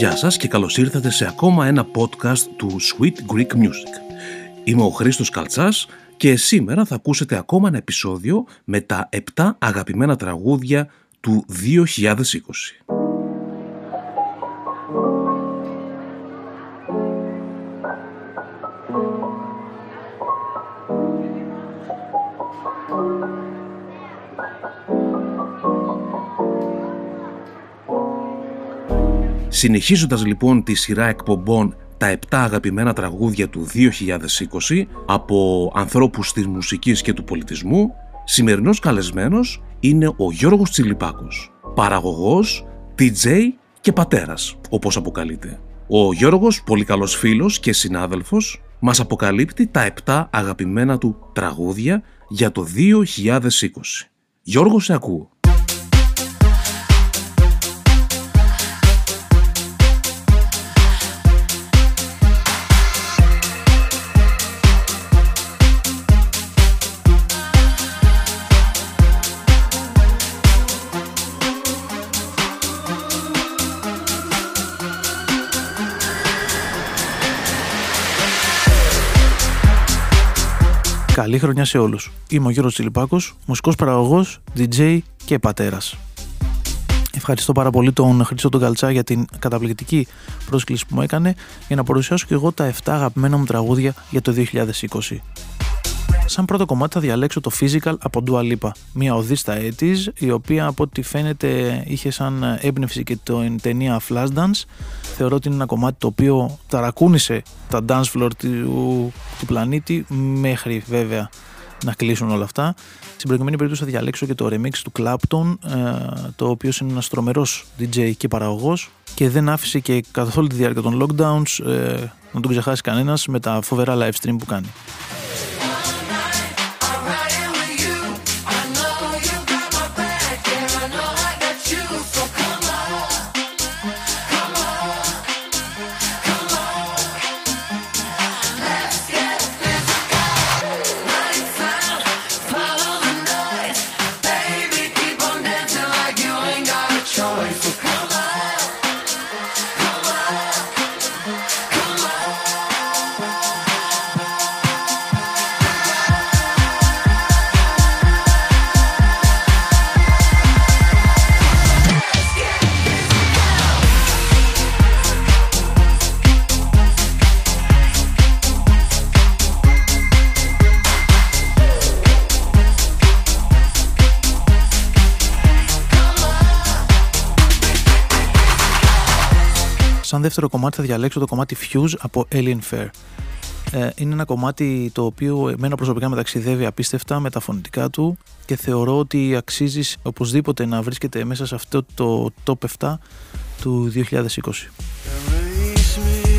Γεια σας και καλώς ήρθατε σε ακόμα ένα podcast του Sweet Greek Music. Είμαι ο Χρήστος Καλτσάς και σήμερα θα ακούσετε ακόμα ένα επεισόδιο με τα 7 αγαπημένα τραγούδια του 2020. Συνεχίζοντας λοιπόν τη σειρά εκπομπών τα 7 αγαπημένα τραγούδια του 2020 από ανθρώπους της μουσικής και του πολιτισμού, σημερινός καλεσμένος είναι ο Γιώργος Τσιλιπάκος, παραγωγός, DJ και πατέρας, όπως αποκαλείται. Ο Γιώργος, πολύ καλός φίλος και συνάδελφος, μας αποκαλύπτει τα 7 αγαπημένα του τραγούδια για το 2020. Γιώργο, σε ακούω. Καλή χρονιά σε όλους. Είμαι ο Γιώργος Τσιλιπάκος, μουσικός παραγωγός, DJ και πατέρας. Ευχαριστώ πάρα πολύ τον Χρήστο τον Καλτσά για την καταπληκτική πρόσκληση που μου έκανε για να παρουσιάσω και εγώ τα 7 αγαπημένα μου τραγούδια για το 2020. Σαν πρώτο κομμάτι θα διαλέξω το Physical από Dua Lipa, μια οδή στα 80's, η οποία από ό,τι φαίνεται είχε σαν έμπνευση και την ταινία Flashdance. Θεωρώ ότι είναι ένα κομμάτι το οποίο ταρακούνησε τα dance floor του, του πλανήτη μέχρι βέβαια να κλείσουν όλα αυτά. Στην προηγούμενη περίπτωση θα διαλέξω και το remix του Clapton, ε, το οποίος είναι ένας τρομερός DJ και παραγωγός και δεν άφησε και καθ' όλη τη διάρκεια των lockdowns ε, να τον ξεχάσει κανένας με τα φοβερά live stream που κάνει. Σαν δεύτερο κομμάτι θα διαλέξω το κομμάτι Fuse από Alien Fair. Ε, είναι ένα κομμάτι το οποίο εμένα προσωπικά με ταξιδεύει απίστευτα με τα φωνητικά του και θεωρώ ότι αξίζει οπωσδήποτε να βρίσκεται μέσα σε αυτό το top 7 του 2020.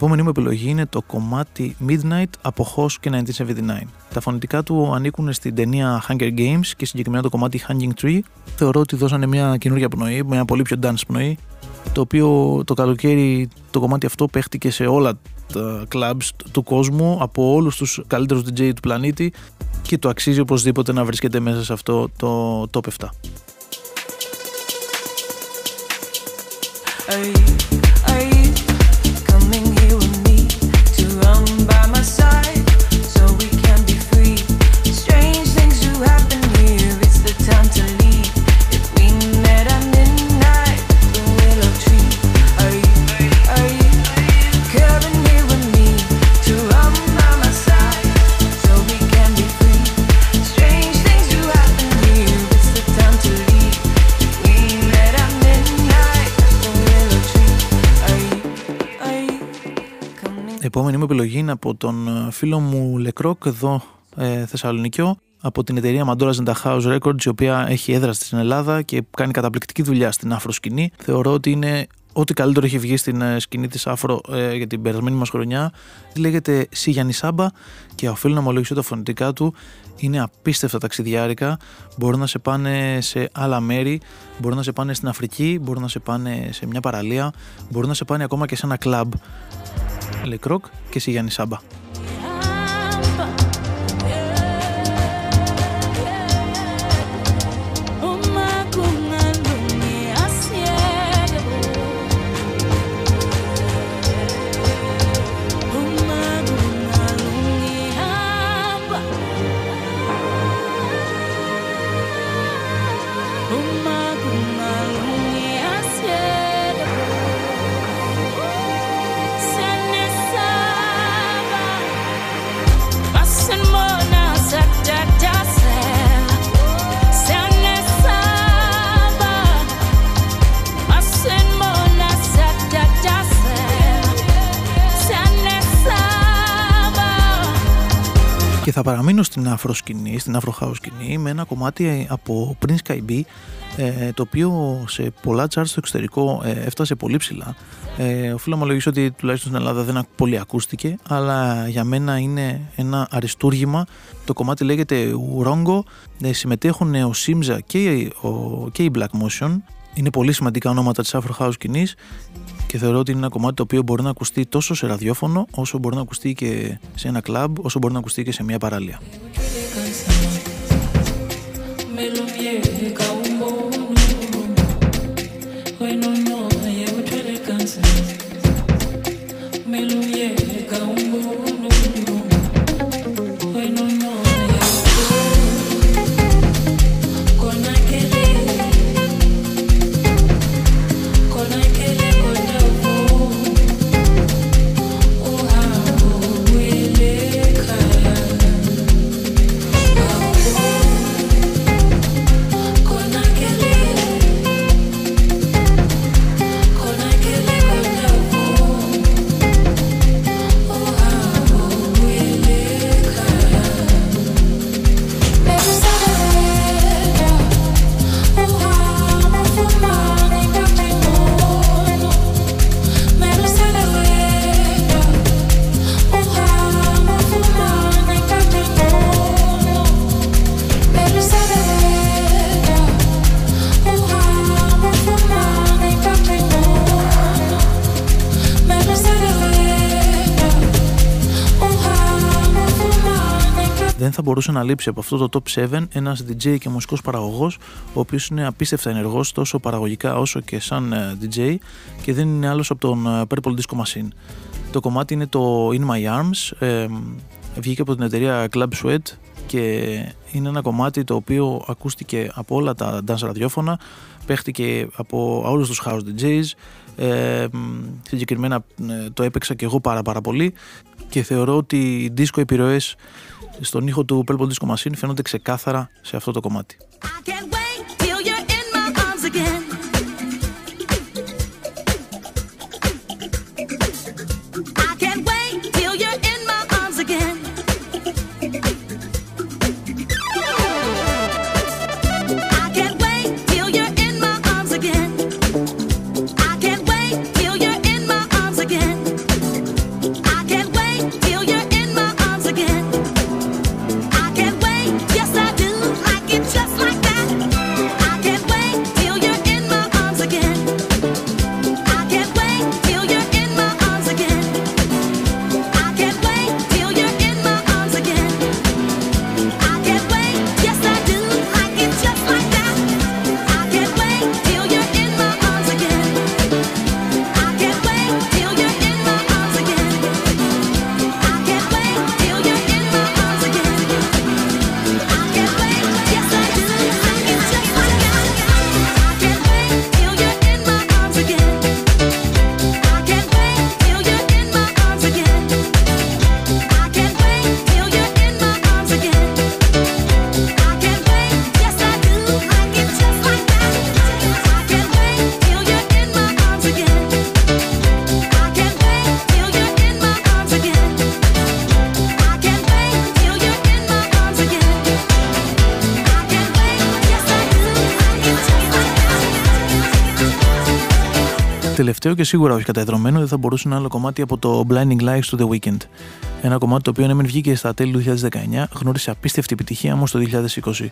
επόμενή μου επιλογή είναι το κομμάτι Midnight από Hoss και 1979. Τα φωνητικά του ανήκουν στην ταινία Hunger Games και συγκεκριμένα το κομμάτι Hanging Tree. Θεωρώ ότι δώσανε μια καινούργια πνοή, μια πολύ πιο dance πνοή, το οποίο το καλοκαίρι το κομμάτι αυτό παίχτηκε σε όλα τα clubs του κόσμου από όλους τους καλύτερους DJ του πλανήτη και το αξίζει οπωσδήποτε να βρίσκεται μέσα σε αυτό το top 7. Από τον ε, φίλο μου Λεκρόκ εδώ ε, Θεσσαλονικιό από την εταιρεία Mandora and House Records η οποία έχει έδρα στην Ελλάδα και κάνει καταπληκτική δουλειά στην άφρο σκηνή. Θεωρώ ότι είναι ό,τι καλύτερο έχει βγει στην ε, σκηνή της άφρο ε, για την περασμένη μας χρονιά. Λέγεται Σιγιάννη Σάμπα και οφείλω να ομολογήσω τα φωνητικά του είναι απίστευτα ταξιδιάρικα. Μπορούν να σε πάνε σε άλλα μέρη, μπορούν να σε πάνε στην Αφρική, μπορούν να σε πάνε σε μια παραλία, μπορούν να σε πάνε ακόμα και σε ένα κλαμπ. Λεκρόκ και Σιγιάννη Σάμπα. Θα παραμείνω στην αφροσκηνή, στην αφροχάου σκηνή με ένα κομμάτι από Prince Sky B ε, το οποίο σε πολλά charts στο εξωτερικό ε, έφτασε πολύ ψηλά. Ε, οφείλω να ομολογήσω ότι τουλάχιστον στην Ελλάδα δεν πολύ ακούστηκε, αλλά για μένα είναι ένα αριστούργημα. Το κομμάτι λέγεται Urongo, ε, συμμετέχουν ο Simza και, ο, και η Black Motion. Είναι πολύ σημαντικά ονόματα της Afro House σκηνής και θεωρώ ότι είναι ένα κομμάτι το οποίο μπορεί να ακουστεί τόσο σε ραδιόφωνο όσο μπορεί να ακουστεί και σε ένα κλαμπ όσο μπορεί να ακουστεί και σε μια παραλία. Θα μπορούσε να λείψει από αυτό το top 7 ένας DJ και μουσικός παραγωγός, ο οποίος είναι απίστευτα ενεργός τόσο παραγωγικά όσο και σαν ε, DJ και δεν είναι άλλος από τον ε, Purple Disco Machine. Το κομμάτι είναι το In My Arms, ε, βγήκε από την εταιρεία Club Sweat και είναι ένα κομμάτι το οποίο ακούστηκε από όλα τα dance ραδιόφωνα, παίχτηκε από όλους τους house DJs, ε, συγκεκριμένα το έπαιξα και εγώ πάρα πάρα πολύ και θεωρώ ότι οι disco επιρροές στον ήχο του Purple Disco Machine φαίνονται ξεκάθαρα σε αυτό το κομμάτι. Τελευταίο και σίγουρα όχι καταδρομένο δεν θα μπορούσε ένα άλλο κομμάτι από το Blinding Lights to The Weekend. Ένα κομμάτι το οποίο ναι, βγήκε στα τέλη του 2019, γνώρισε απίστευτη επιτυχία όμως το 2020.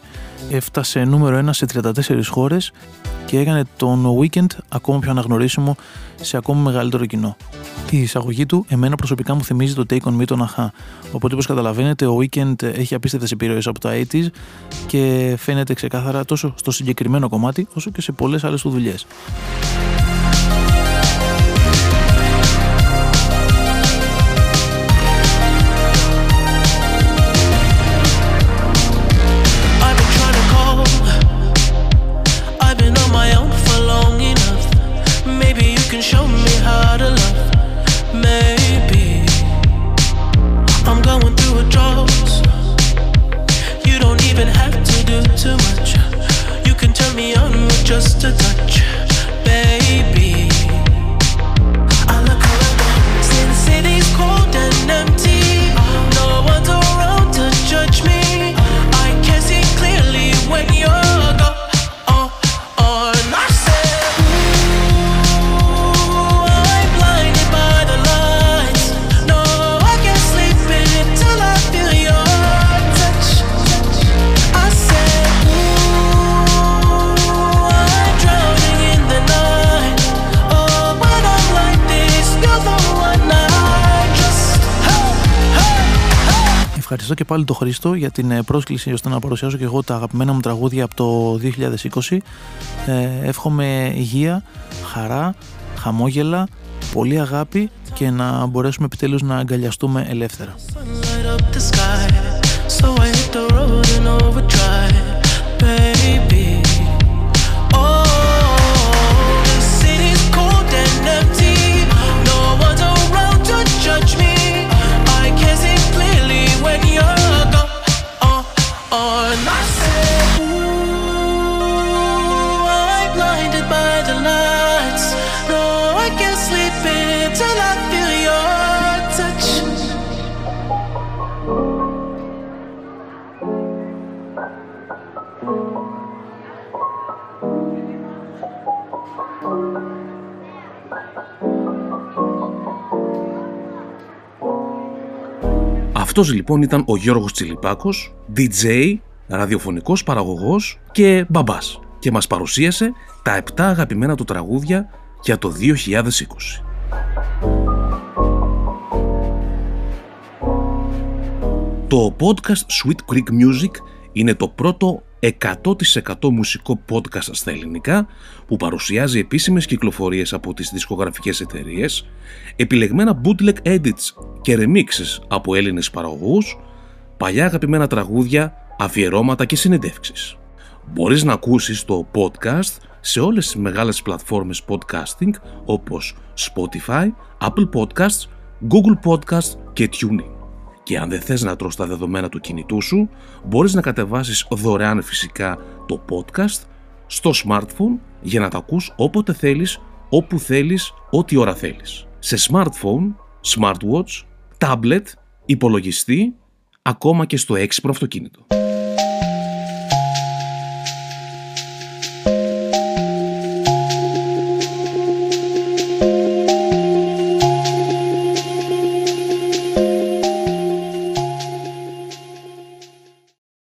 Έφτασε νούμερο 1 σε 34 χώρες και έκανε τον Weekend ακόμα πιο αναγνωρίσιμο σε ακόμα μεγαλύτερο κοινό. Η εισαγωγή του, εμένα προσωπικά μου θυμίζει το Take On Me των Αχά. Οπότε, όπως καταλαβαίνετε, ο Weekend έχει απίστευτες επιρροές από τα 80s και φαίνεται ξεκάθαρα τόσο στο συγκεκριμένο κομμάτι όσο και σε πολλές άλλες του δουλειές. Ευχαριστώ και πάλι τον Χρήστο για την ε, πρόσκληση ώστε να παρουσιάσω και εγώ τα αγαπημένα μου τραγούδια από το 2020. Ε, εύχομαι υγεία, χαρά, χαμόγελα, πολύ αγάπη και να μπορέσουμε επιτέλους να αγκαλιαστούμε ελεύθερα. Sun Αυτός λοιπόν ήταν ο Γιώργος Τσιλιπάκος, DJ, ραδιοφωνικός παραγωγός και μπαμπάς και μας παρουσίασε τα 7 αγαπημένα του τραγούδια για το 2020. Το podcast Sweet Creek Music είναι το πρώτο 100% μουσικό podcast στα ελληνικά που παρουσιάζει επίσημες κυκλοφορίες από τις δισκογραφικές εταιρείες, επιλεγμένα bootleg edits και remixes από Έλληνες παραγωγούς, παλιά αγαπημένα τραγούδια, αφιερώματα και συνεντεύξεις. Μπορείς να ακούσεις το podcast σε όλες τις μεγάλες πλατφόρμες podcasting όπως Spotify, Apple Podcasts, Google Podcasts και TuneIn. Και αν δεν θες να τρως τα δεδομένα του κινητού σου, μπορείς να κατεβάσεις δωρεάν φυσικά το podcast στο smartphone για να τα ακούς όποτε θέλεις, όπου θέλεις, ό,τι ώρα θέλεις. Σε smartphone, smartwatch, tablet, υπολογιστή, ακόμα και στο έξυπνο αυτοκίνητο.